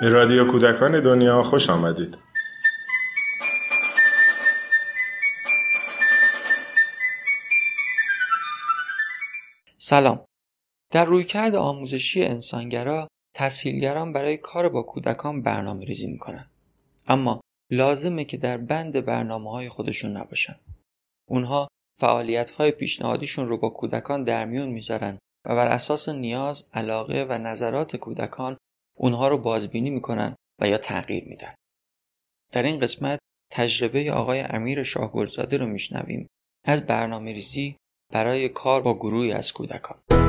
به رادیو کودکان دنیا خوش آمدید. سلام. در رویکرد آموزشی انسانگرا تسهیلگران برای کار با کودکان برنامه ریزی می‌کنن. اما لازمه که در بند برنامه های خودشون نباشن. اونها فعالیت های پیشنهادیشون رو با کودکان در میون می‌ذارن و بر اساس نیاز، علاقه و نظرات کودکان اونها رو بازبینی می‌کنن و یا تغییر میدن. در این قسمت تجربه آقای امیر شاهگلزاده رو میشنویم از برنامه ریزی برای کار با گروهی از کودکان.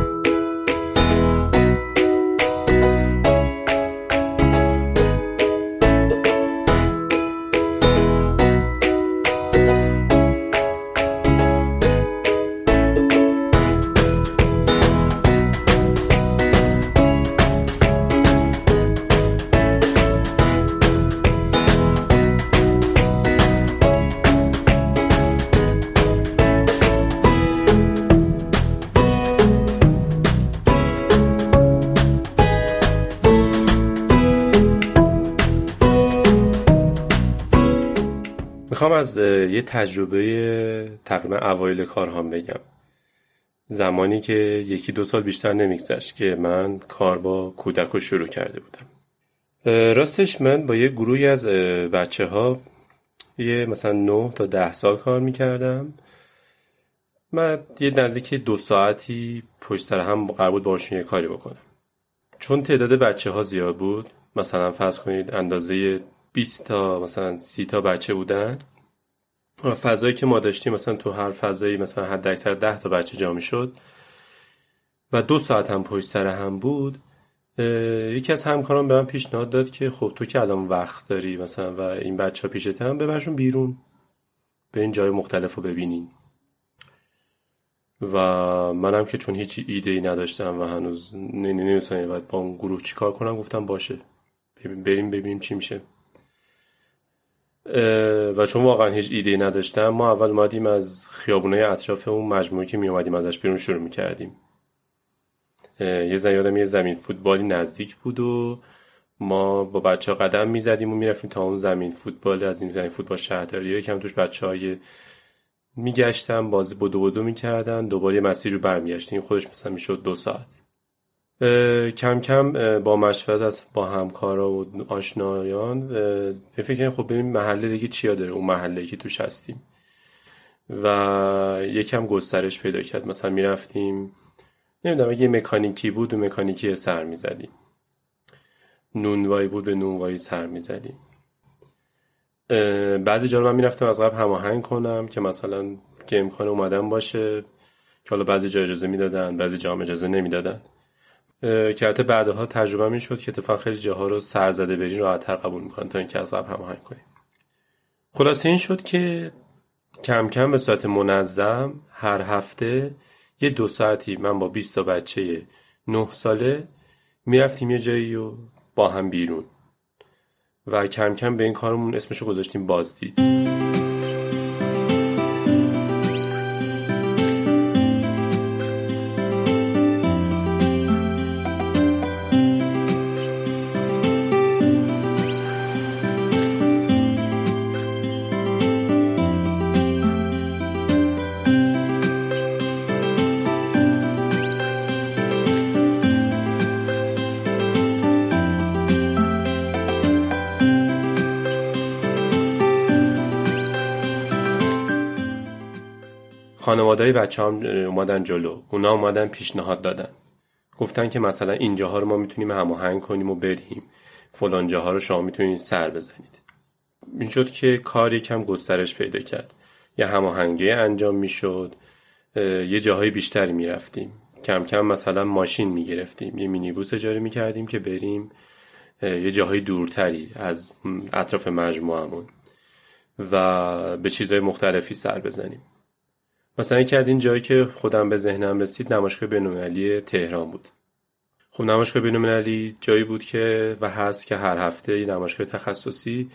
یه تجربه تقریبا اوایل کارهام بگم. زمانی که یکی دو سال بیشتر نمیگذشت که من کار با کودک رو شروع کرده بودم. راستش من با یه گروهی از بچه ها یه مثلا نه تا ده سال کار می‌کردم. من یه نزدیک دو ساعتی پشت سر هم قرار بود باشون یه کاری بکنم. چون تعداد بچه ها زیاد بود مثلا فرض کنید اندازه 20 تا مثلا 30 تا بچه بودن. فضایی که ما داشتیم مثلا تو هر فضایی مثلا حد اکثر 10 تا بچه جا شد و دو ساعت هم پشت سر هم بود یکی از همکاران به من پیشنهاد داد که خب تو که الان وقت داری مثلا و این بچه ها پیشت هم ببرشون بیرون. به این جای مختلف رو ببینین. و منم که چون هیچ ایده ای نداشتم و هنوز نمی‌دونستم باید با اون گروه چیکار کنم گفتم باشه. بریم ببینیم چی میشه. و چون واقعا هیچ ایده نداشتم ما اول اومدیم از خیابونه اطراف اون مجموعه که می اومدیم ازش بیرون شروع می‌کردیم. یه زن یه زمین فوتبالی نزدیک بود و ما با بچه ها قدم می‌زدیم و می‌رفتیم تا اون زمین فوتبال از این زمین فوتبال شهرداری. کم توش بچه های میگشتن بازی بدو بدو می‌کردن دوباره مسیر رو برمیگشتیم. خودش مثلا می‌شد دو ساعت. کم کم با مشورت از با همکارا و آشنایان به فکر خب ببین محله دیگه چیا داره اون محله که توش هستیم. و یکم گسترش پیدا کرد. مثلا می‌رفتیم نمی‌دونم اگه مکانیکی بود و مکانیکی سر می‌زدیم. نونوایی بود به نونوایی سر می‌زدیم. بعضی جا من می‌رفتم از قبل هماهنگ کنم که مثلا که امکان اومدن باشه که حالا بعضی جا اجازه می‌دادن بعضی جا هم اجازه نمی‌دادن. که حتی بعدها تجربه می شد که اتفاق خیلی جاها رو سر زده برین راحتتر قبول می‌کنن تا اینکه از قبل هماهنگ کنیم. خلاصه این شد که کم کم به صورت منظم هر هفته یه دو ساعتی من با 20 تا بچه 9 ساله می‌رفتیم یه جایی و با هم بیرون. و کم کم به این کارمون اسمشو گذاشتیم بازدید. خانواده بچه هم اومدن جلو. اونا اومدن پیشنهاد دادن. گفتن که مثلا اینجاها رو ما می‌تونیم هماهنگ کنیم و بریم. فلان جاها رو شما می‌تونید سر بزنید. این شد که کار یکم گسترش پیدا کرد. یه هماهنگی انجام می‌شد. یه جاهای بیشتری می‌رفتیم. کم کم مثلا ماشین می‌گرفتیم. یه مینیبوس اجاره می‌کردیم که بریم. یه جاهای دورتری از اطراف مجموعمون و به چیزهای مختلفی سر بزنیم. مثلا یکی از این جایی که خودم به ذهنم رسید نمایشگاه بینالمللی تهران بود. خب نمایشگاه بینالمللی جایی بود که و هست که هر هفته نمایشگاه تخصصی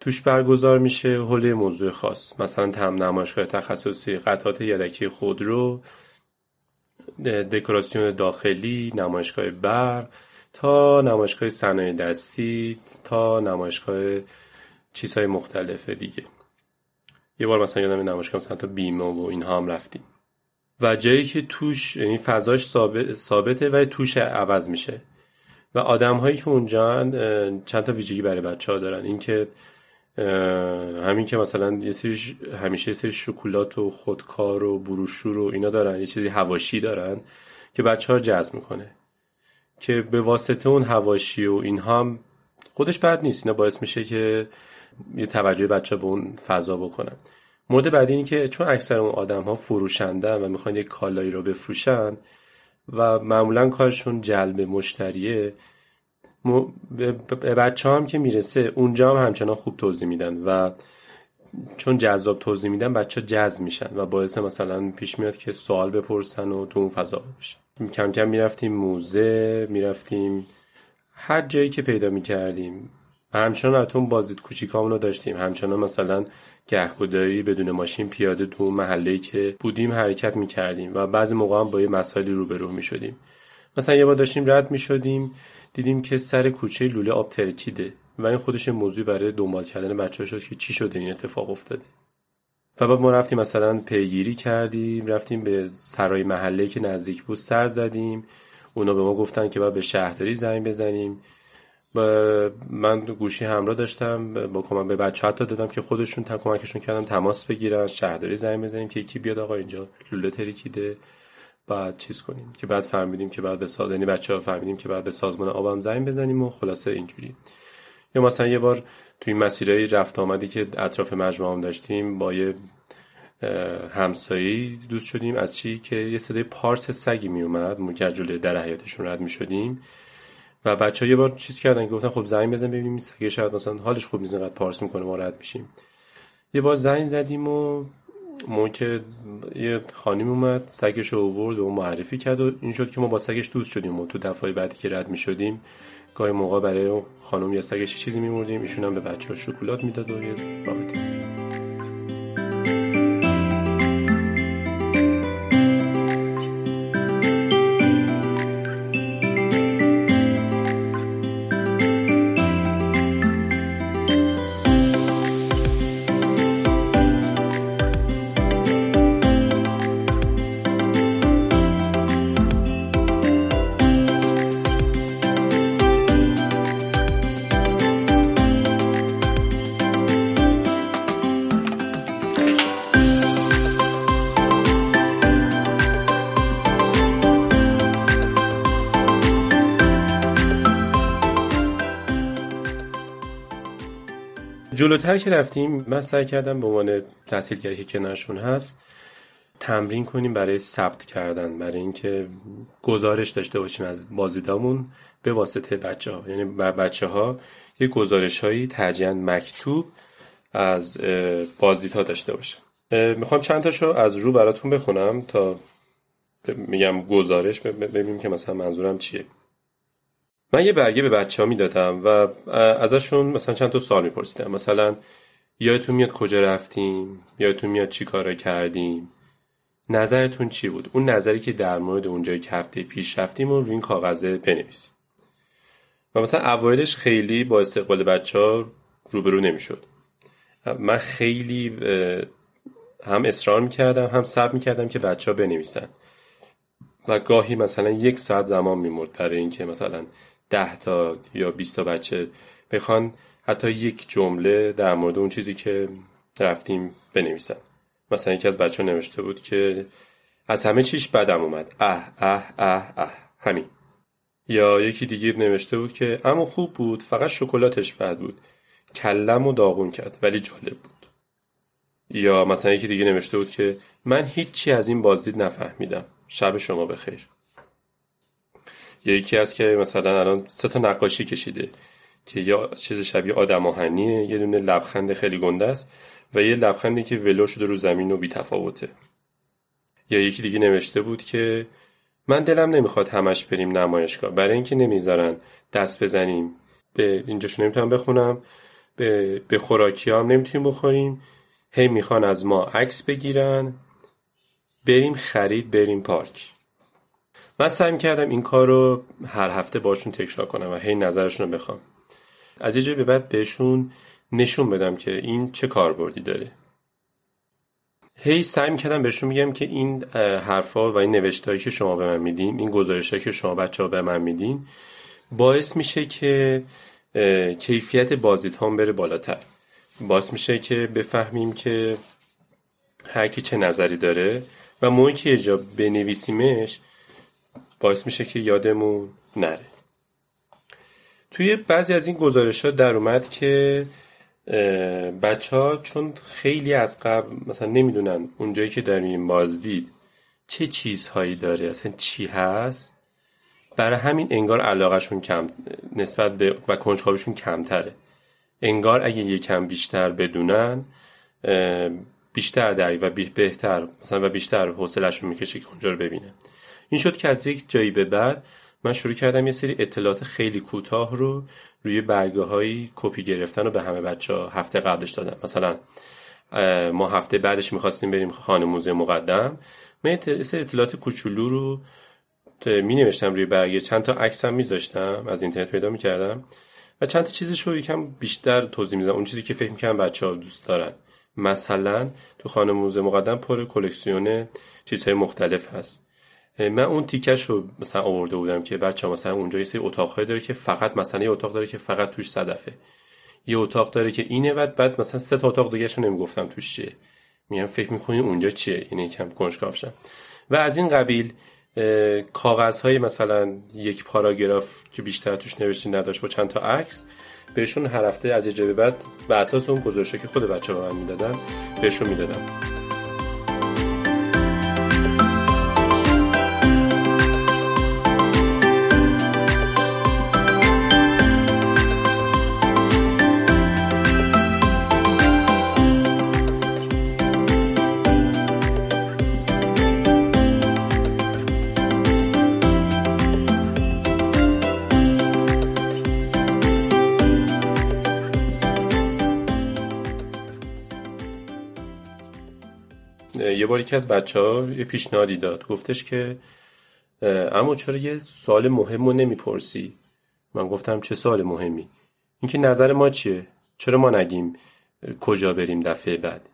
توش برگزار میشه حول موضوع خاص. مثلا تم نمایشگاه تخصصی قطعات یدکی خودرو دکوراسیون داخلی نمایشگاه برق تا نمایشگاه صنایع دستی تا نمایشگاه چیزهای مختلف دیگه. یه بار مثلا یادم نمایشگاه مثلا تا بیمه و اینها هم رفتیم. و جایی که توش یعنی فضاش ثابت ثابته و توش عوض میشه. و آدم هایی که اونجا چند تا ویژگی برای بچه ها دارن. اینکه همین که مثلا یه سری همیشه یه سری شکلات و خودکار و بروشور و اینا دارن. یه چیزی هواشی دارن که بچه ها جذب می‌کنه. که به واسطه اون هواشی و اینها خودش بد نیست. اینا باعث میشه که یه توجه بچه به اون فضا بکنن. مورد بعدی اینه که چون اکثر اون آدم ها فروشندن و می‌خوان یک کالایی رو بفروشن و معمولا کارشون جلب مشتریه به بچه هم که می‌رسه اونجا هم همچنان خوب توضیح میدن و چون جذاب توضیح میدن بچه جذب میشن و باعث مثلا پیش میاد که سوال بپرسن و تو اون فضا بشن. کم کم می‌رفتیم موزه می‌رفتیم هر جایی که پیدا می‌کردیم. همچنان اتون بازدید کوچیکامون رو داشتیم. همچنان مثلا گهگداری بدون ماشین پیاده تو محله که بودیم حرکت می‌کردیم و بعضی موقع هم با یه مسائلی روبرو می‌شدیم. مثلا یه بار داشتیم رد می‌شدیم دیدیم که سر کوچه لوله آب ترکیده و این خودش موضوع برای دنبال کردن بچه شد که چی شده این اتفاق افتاده. و بعد ما رفتیم مثلا پیگیری کردیم رفتیم به سرای محله که نزدیک بود سر زدیم. اونا به ما گفتن که باید به شهرداری زنگ بزنیم. من گوشی همراه داشتم با کمک به بچه حتی دادم که خودشون تا کمکشون کردم تماس بگیرن شهرداری زنگ بزنیم که یکی بیاد آقا اینجا لوله ترکیده بعد چیز کنیم که بعد فهمیدیم که بعد به سال یعنی بچه ها فهمیدیم که بعد به سازمان آبم زنگ بزنیم و خلاصه اینجوری. یا مثلا یه بار توی مسیرهای رفت آمدی که اطراف مجموعه هم داشتیم با یه همسایی دوست شدیم. از چی؟ که یه صدای پارس سگی می اومد در حیاتشون رد می شدیم و بچه ها یه بار چیز کردن گفتن خب زنگ بزن ببینیم سگه شاید مثلا حالش خوب نیست اینقدر پارس می‌کنه ما رد میشیم. یه بار زنگ زدیم و ما که یه خانیم اومد سگش رو آورد و معرفی کرد و این شد که ما با سگش دوست شدیم و تو دفعه بعدی که رد می شدیم گاهی موقع برای خانم یا سگش چیزی میموردیم ایشون هم به بچه ها شکلات می‌داد و یه رابطه. جلوتر که رفتیم من سعی کردم به عنوان تحصیلگری که کنارشون هست تمرین کنیم برای ثبت کردن برای اینکه گزارش داشته باشیم از بازدیدامون به واسطه بچه ها یعنی بچه ها یه گزارش هایی ترجیحاً مکتوب از بازدیدها داشته باشه. می‌خوام چند تاشو از رو براتون بخونم تا میگم گزارش ببینیم که مثلا منظورم چیه. من یه برگه به بچه ها می‌دادم و ازشون مثلا چند تا سوال میپرسیدم. مثلا یادتون میاد کجا رفتیم؟ یادتون میاد چی کارا کردیم؟ نظرتون چی بود؟ اون نظری که در مورد اونجایی که هفته پیش رفتیم و روی این کاغذه بنویسیم و مثلا اوایلش خیلی با استقبال بچه ها روبرو نمی‌شد. من خیلی هم اصرار می‌کردم هم سب می‌کردم که بچه ها بنویسن. و گاهی مثلا یک ساعت زمان میمرد برای اینکه مثلا ده تا یا 20 تا بچه بخوان حتی یک جمله در مورد اون چیزی که رفتیم بنویسن. مثلا یکی از بچه ها نوشته بود که از همه چیش بدم اومد. اه اه اه اه. همین. یا یکی دیگه نوشته بود که اما خوب بود فقط شکلاتش بد بود. کلم و داغون کرد ولی جالب بود. یا مثلا یکی دیگه نوشته بود که من هیچی از این بازدید نفهمیدم. شب شما بخیر. یکی از که مثلا الان سه تا نقاشی کشیده که یا چیز شبیه آدم آهنیه یه دونه لبخند خیلی گنده است و یه لبخندی که ولو شده رو زمین و بیتفاوته. یا یکی دیگه نوشته بود که من دلم نمی‌خواد همش بریم نمایشگاه برای اینکه نمی‌ذارن دست بزنیم. به اینجاشو نمی‌تونم بخونم به, به خوراکی هم نمی‌تونیم بخوریم. هی می‌خوان از ما عکس بگیرن. بریم خرید بریم پارک. من سعی کردم این کار رو هر هفته باشون تکرار کنم و هی نظرشون رو بخوام. از یه به بعد بهشون نشون بدم که این چه کاربردی داره. هی سعی کردم بهشون میگم که این حرفا و این نوشتهایی که شما به من میدین این گزارشهایی که شما بچه ها به من میدین باعث میشه که کیفیت بازدید هم بره بالاتر. باعث میشه که بفهمیم که هر کی چه نظری داره و موقعی که جا بنویسیمش باعث میشه که یادمون نره. توی بعضی از این گزارش ها در اومد که بچه ها چون خیلی از قبل مثلا نمی‌دونن اونجایی که داریم بازدید چه چیزهایی داره اصلا چی هست برای همین انگار علاقهشون کم نسبت به و کنجکاویشون کمتره. انگار اگه یکم بیشتر بدونن بیشتر دری و بهتر مثلا و بیشتر حوصلهشون می‌کشه که اونجا رو ببینه این شد که از یک جایی به بعد من شروع کردم یه سری اطلاعات خیلی کوتاه رو روی برگه های کپی گرفتن و به همه بچه ها هفته قبلش دادم. مثلا ما هفته بعدش می‌خواستیم بریم خانه موزه مقدم. من سری اطلاعات کوچولو رو می نوشتم روی برگه. چند تا عکس هم میذاشتم از اینترنت پیدا می‌کردم. و چند تا چیزش رو یکم بیشتر توضیح میدم اون چیزی که فکر می‌کنم بچه ها دوست دارن. مثلا تو خانه موزه مقدم پر کلکسیون چیزهای مختلف هست. من اون تیکش رو مثلا آورده بودم که بچه مثلا اونجا یه سری اتاقهای داره که فقط مثلا یه اتاق داره که فقط توش صدفه یه اتاق داره که اینه و بعد مثلا سه تا اتاق دیگه نمی‌گفتم توش چیه. میگم فکر می‌کنی اونجا چیه؟ این یکم کنجکاو و از این قبیل کاغذ های مثلا یک پاراگراف که بیشتر توش نوشته نداشت با چند تا عکس بهشون هر هفته از یه بعد به اساس اون گزارشه که خود بچه به من می‌دادن بهشون می‌دادم. یه بار یکی از بچه ها یه پیشنهادی داد. گفتش که اما چرا یه سوال مهم رو نمی‌پرسی؟ من گفتم چه سوال مهمی؟ اینکه نظر ما چیه؟ چرا ما نگیم کجا بریم دفعه بعد؟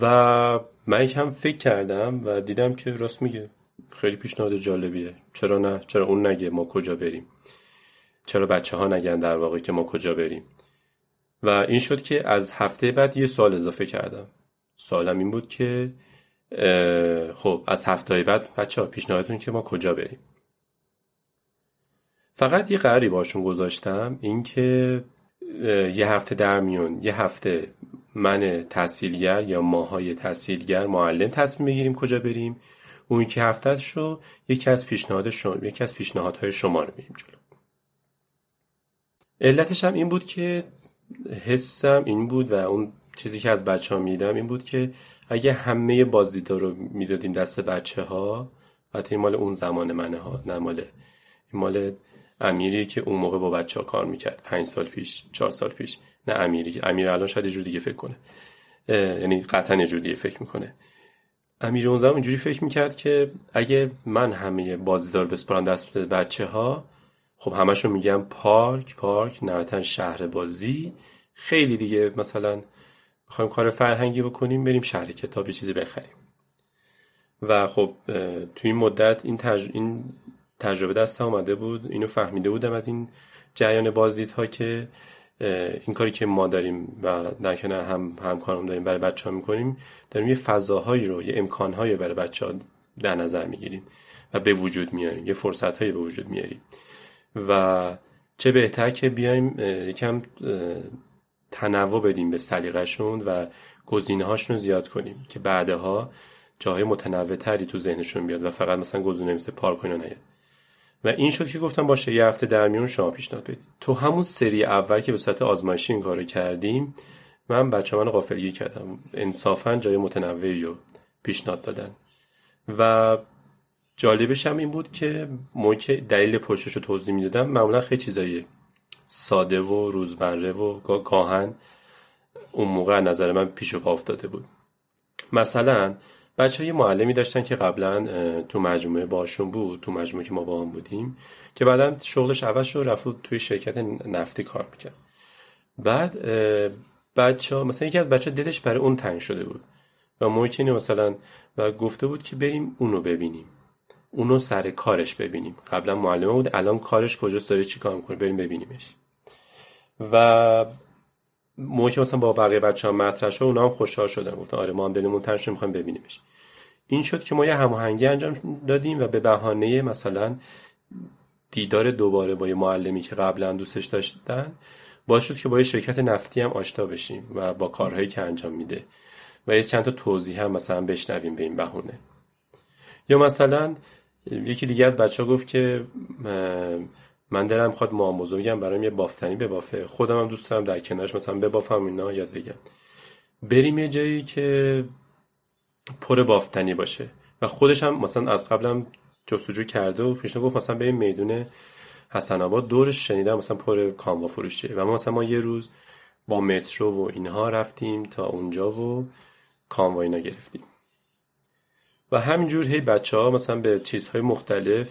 و من یکم فکر کردم و دیدم که راست میگه. خیلی پیشنهاد جالبیه. چرا نه؟ چرا اون نگه ما کجا بریم؟ چرا بچه ها نگن در واقع که ما کجا بریم؟ و این شد که از هفته بعد یه سال اضافه کردم. سوالم این بود که خب از هفته بعد بچه ها پیشنهادتون که ما کجا بریم؟ فقط یه قراری باشون گذاشتم اینکه یه هفته در میون یه هفته من تحصیلگر یا ماهای تحصیلگر معلم تصمیم بگیریم کجا بریم. اون که هفتهش رو یکی از پیشنهاد شما یکی از پیشنهادهای شما رو بریم جلو. علتش هم این بود که حسم این بود و اون چیزی که از بچه ها میدم این بود که اگه همه بازدیدا رو می‌دادیم دست بچه ها حتی مال اون زمان منه ها نه مال این مال امیری که اون موقع با بچه ها کار می‌کرد. پنج سال پیش چهار سال پیش. نه امیری که امیر الان شاید جور دیگه فکر کنه. یعنی قطعا یه جور دیگه فکر می‌کنه. امیر اون زمان اینجوری فکر می‌کرد که اگه من همه بازیدار بسپرم دست بچه ها خب همشون میگم پارک پارک نهایتا شهر بازی. خیلی دیگه مثلا می‌خوایم کار فرهنگی بکنیم بریم شهر کتاب چیزی بخریم. و خب تو این مدت این, تج... این تجربه دست آمده بود اینو فهمیده بودم از این جریان بازدیدها که این کاری که ما داریم و در کنار هم همکارم داریم برای بچه ها می‌کنیم داریم یه فضاهایی رو یه امکانهایی برای بچه ها در نظر می‌گیریم و به وجود میاریم یه فرصت هایی به وجود میاریم. و چه بهتر که بیایم یکم تنوع بدیم به سلیقه‌شون و گزینه‌هاشون رو زیاد کنیم که بعدها جاهای متنوع تری تو ذهنشون بیاد و فقط مثلا گزینه مثل پارک اینا نیاد. و این شد که گفتم باشه یه هفته در میون شما پیشنهاد بدید. تو همون سری اول که به صورت آزمایشی این کارو کردیم من بچه من غافلگی کردم. انصافا جای متنوعی رو پیشنهاد دادن. و جالبش هم این بود که موقع دلیل پشتش رو توضیح می‌دادم معمولا خیلی چیزایی ساده و روزمره و گاهن اون موقع نظر من پیش و پا افتاده بود. مثلا بچه یه معلمی داشتن که قبلا تو مجموعه باشون بود تو مجموعه که ما با هم بودیم که بعدا شغلش عوض شد رفت توی شرکت نفتی کار می‌کرد. بعد بچه ها مثلا یکی از بچه دلش برای اون تنگ شده بود و ممکنه مثلا و گفته بود که بریم اونو ببینیم. اونو سر کارش ببینیم. قبلا معلمه بود الان کارش کجاست داره چی کار می‌کنه؟ بریم ببینیمش. و موقعی که مثلا با بقیه بچه ها مطرح شد اونا هم خوشحال شدن. گفتن آره ما هم دلمون تنگ می‌خوایم ببینیمش. این شد که ما یه هماهنگی انجام دادیم و به بهانه مثلا دیدار دوباره با یه معلمی که قبلا دوستش داشتن باعث شد که با یه شرکت نفتی هم آشنا بشیم و با کارهایی که انجام میده. و یه چند تا توضیح هم مثلا بشنویم به این بهونه. یا مثلا یکی دیگه از بچه ها گفت که من دلم می‌خواد ما بزرگم برام یه بافتنی ببافه. خودم هم دوست دارم در کنارش مثلا ببافم اینا یاد بگم. بریم یه جایی که پر بافتنی باشه. و خودش هم مثلا از قبلم جستجو کرده و پیشنهاد گفت مثلا بریم میدون حسن آباد. دورش شنیدم مثلا پر کاموا فروشه و ما مثلا ما یه روز با مترو و اینها رفتیم تا اونجا و کاموا اینا گرفتیم. و همینجور هی بچه ها مثلا به چیزهای مختلف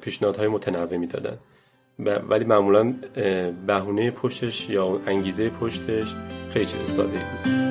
پیشنهادهای متنوع می‌دادن. ولی معمولا بهونه پشتش یا انگیزه پشتش خیلی چیز ساده بود.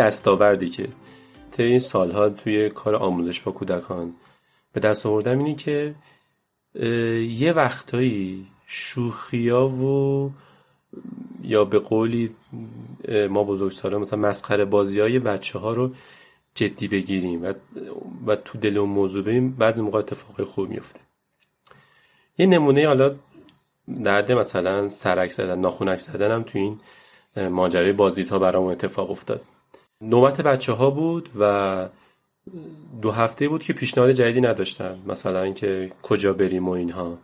دستاوردی که طی این سالها توی کار آموزش با کودکان به دست آوردم اینه که یه وقتایی شوخیا و یا به قولی ما بزرگسالا مثلا مسخره بازی های بچه ها رو جدی بگیریم و, و تو دل اون موضوع بریم بعضی موقع اتفاق خوب میفته یه نمونه حالا درده مثلا سرک زدن ناخونک زدن هم تو این ماجرای بازدید ها برام اتفاق افتاد. نوبت بچه ها بود و دو هفته بود که پیشنهاد جدیدی نداشتن مثلا اینکه کجا بریم و اینها.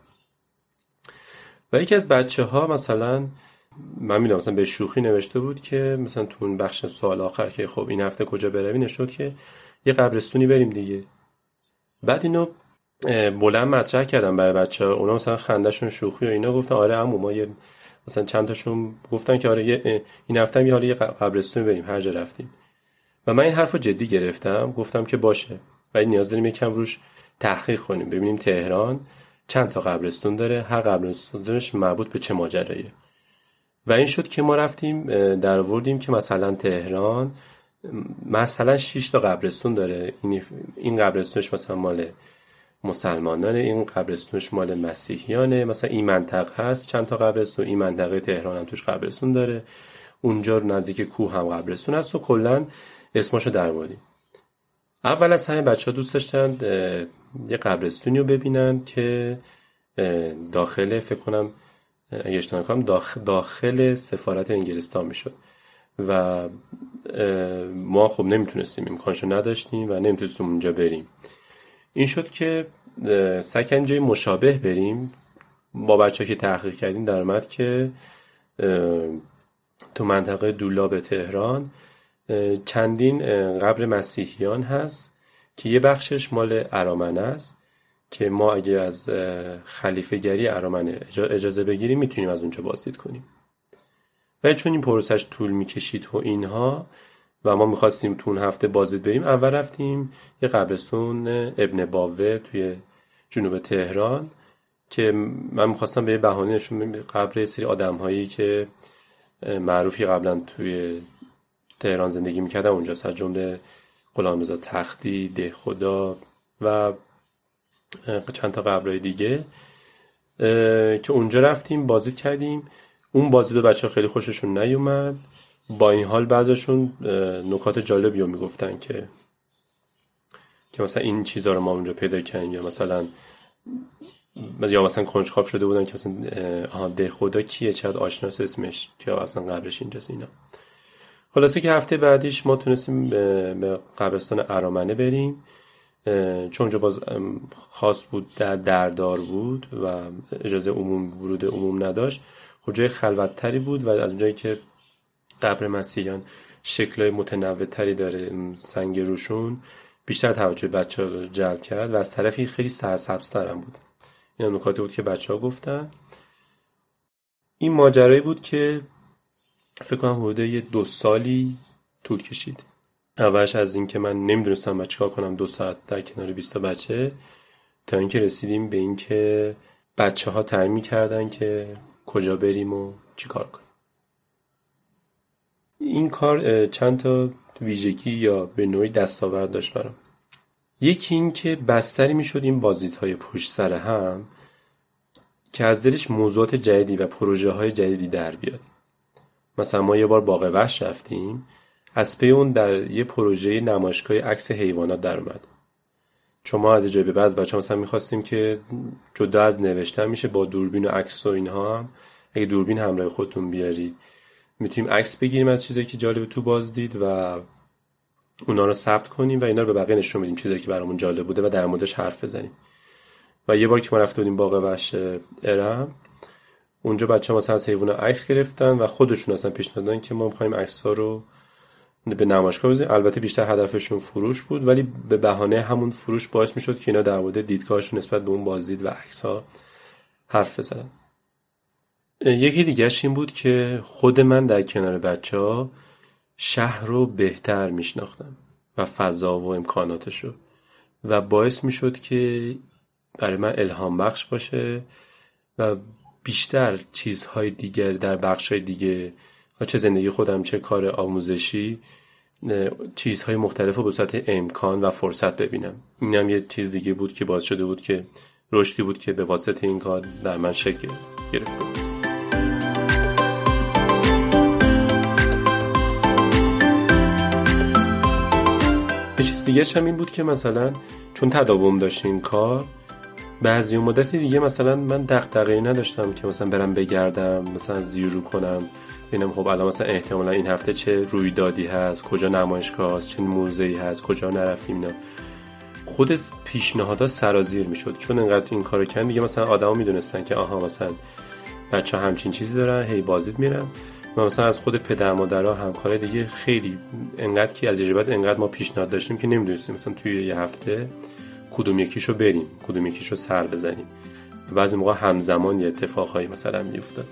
و یکی از بچه ها مثلا من می‌دونم مثلا به شوخی نوشته بود که مثلا تو اون بخش سوال آخر که خب این هفته کجا بروی نشد که یه قبرستونی بریم دیگه. بعد اینو بلند مطرح کردم برای بچه ها اونا مثلا خندهشون شوخی و اینا گفتن آره عمو ما یه مثلا چند تاشون گفتن که آره این هفته هم یه حالا یه قبرستون بریم هر جا رفتیم. و من این حرف رو جدی گرفتم گفتم که باشه. ولی نیاز داریم یکم روش تحقیق کنیم. ببینیم تهران چند تا قبرستون داره هر قبرستونش مربوط به چه ماجرایه و این شد که ما رفتیم در وردیم که مثلا تهران مثلا 6 تا قبرستون داره. این قبرستونش مثلا مال مسلمانانه این قبرستونش مال مسیحیانه. مثلا این منطقه هست چند تا قبرستون. این منطقه تهران هم توش قبرستون داره. اونجا نزدیک کوه هم قبرستون هست و کلا اسمشو در اول از همه بچه ها دوست داشتن یه قبرستونی رو ببینن که داخل فکر کنم اگه اشتباه کنم داخل, داخل سفارت انگلستان می‌شد. و ما خب نمی‌تونستیم امکانشو نداشتیم و نمی‌تونستیم اونجا بریم. این شد که سکنجه مشابه بریم. با بچه که تحقیق کردیم در اومد که تو منطقه دولاب تهران چندین قبر مسیحیان هست که یه بخشش مال ارامنه است که ما اگه از خلیفه گری ارامنه اجازه بگیریم می‌تونیم از اونجا بازدید کنیم. و چون این پروسش طول می‌کشید و اینها و ما می‌خواستیم تو اون هفته بازدید بریم اول رفتیم یه قبرستون ابن باوه توی جنوب تهران که من می‌خواستم به یه بهانه نشون قبر سری آدم هایی که معروفی قبلا توی تهران زندگی می‌کردم اونجا از جمله غلامرضا تختی ده خدا و چند تا قبرهای دیگه که اونجا رفتیم بازدید کردیم. اون بازدید بچه خیلی خوششون نیومد. با این حال بعضشون نکات جالبی رو می‌گفتن که که مثلا این چیزها رو ما اونجا پیدا کردیم. یا مثلا یا مثلا کنجکاو شده بودن که مثلا آها ده خدا کیه؟ چقدر آشناس اسمش؟ که اصلا قبرش اینجاست اینا. خلاصه که هفته بعدیش ما تونستیم به قبرستان ارامنه بریم چون باز خاص بود در دردار بود و اجازه عموم ورود عموم نداشت. خب جای خلوتتری بود و از اونجایی که قبر مسیحیان شکلهای متنوعتری داره سنگ روشون بیشتر توجه بچه ها جلب کرد و از طرفی خیلی سرسبزتر هم بود. این نکاتی بود که بچه ها گفتن. این ماجرایی بود که فکر کنم حدود یه دو سالی طول کشید. اولش از اینکه من نمی‌دونستم بچه چیکار کنم دو ساعت در کنار 20 بچه تا اینکه رسیدیم به اینکه بچه ها تعیین کردن که کجا بریم و چیکار کنیم. این کار چند تا ویژگی یا به نوعی دستاورد داشت برام. یکی این که بستری می‌شد این های پشت سر هم که از دلش موضوعات جدیدی و پروژه های جدیدی در بیاد. مثلا ما یه بار باغ وحش رفتیم از پی اون در یه پروژه نمایشگاه عکس حیوانات در اومد. چون ما از جای به بعض بچه مثلا می‌خواستیم که جدا از نوشتن میشه با دوربین و عکس و اینها هم اگه دوربین همراه خودتون بیارید می‌تونیم عکس بگیریم از چیزایی که جالب تو باز دید و اونا رو ثبت کنیم و اینا رو به بقیه نشون بدیم چیزایی که برامون جالب بوده و در موردش حرف بزنیم. و یه بار که ما رفته بودیم باغ وحش ارم اونجا بچه مثلا از حیوان عکس گرفتن و خودشون اصلا پیشنهاد دادن که ما می‌خوایم عکس ها رو به نمایشگاه بزنیم. البته بیشتر هدفشون فروش بود ولی به بهانه همون فروش باعث می‌شد که اینا در مورد دیدگاهشون نسبت به اون بازدید و عکس ها حرف بزنن. یکی دیگرش این بود که خود من در کنار بچه ها شهر رو بهتر میشناختم و فضا و امکاناتش رو. و باعث می‌شد که برای من الهام بخش باشه و بیشتر چیزهای دیگر در بخشهای دیگه چه زندگی خودم چه کار آموزشی چیزهای مختلف رو به صورت امکان و فرصت ببینم. اینم یه چیز دیگه بود که باز شده بود که رشدی بود که به واسطه این کار در من شکل گرفته بود یه چیز دیگه هم این بود که مثلا چون تداوم داشت این کار بعضی مدت دیگه مثلا من دغدغه‌ای نداشتم که مثلا برم بگردم مثلا زیرو کنم. ببینم خب الان مثلا احتمالا این هفته چه رویدادی هست کجا نمایشگاه هست چه موزه‌ای هست کجا نرفتیم اینا. خود پیشنهادا سرازیر می‌شد. چون انقدر این کارو کردن دیگه مثلا آدما می‌دونستن که آها مثلا بچه همچین چیزی دارن هی بازید میرن. و مثلا از خود پدر مادرها همکار دیگه خیلی انقدر که از بعد انقدر ما پیشنهاد داشتیم که نمی‌دونستیم. مثلا توی یه هفته کدوم یکیشو بریم کدوم یکیشو سر بزنیم. بعضی موقع همزمان یه اتفاقهایی مثلا میافتاد.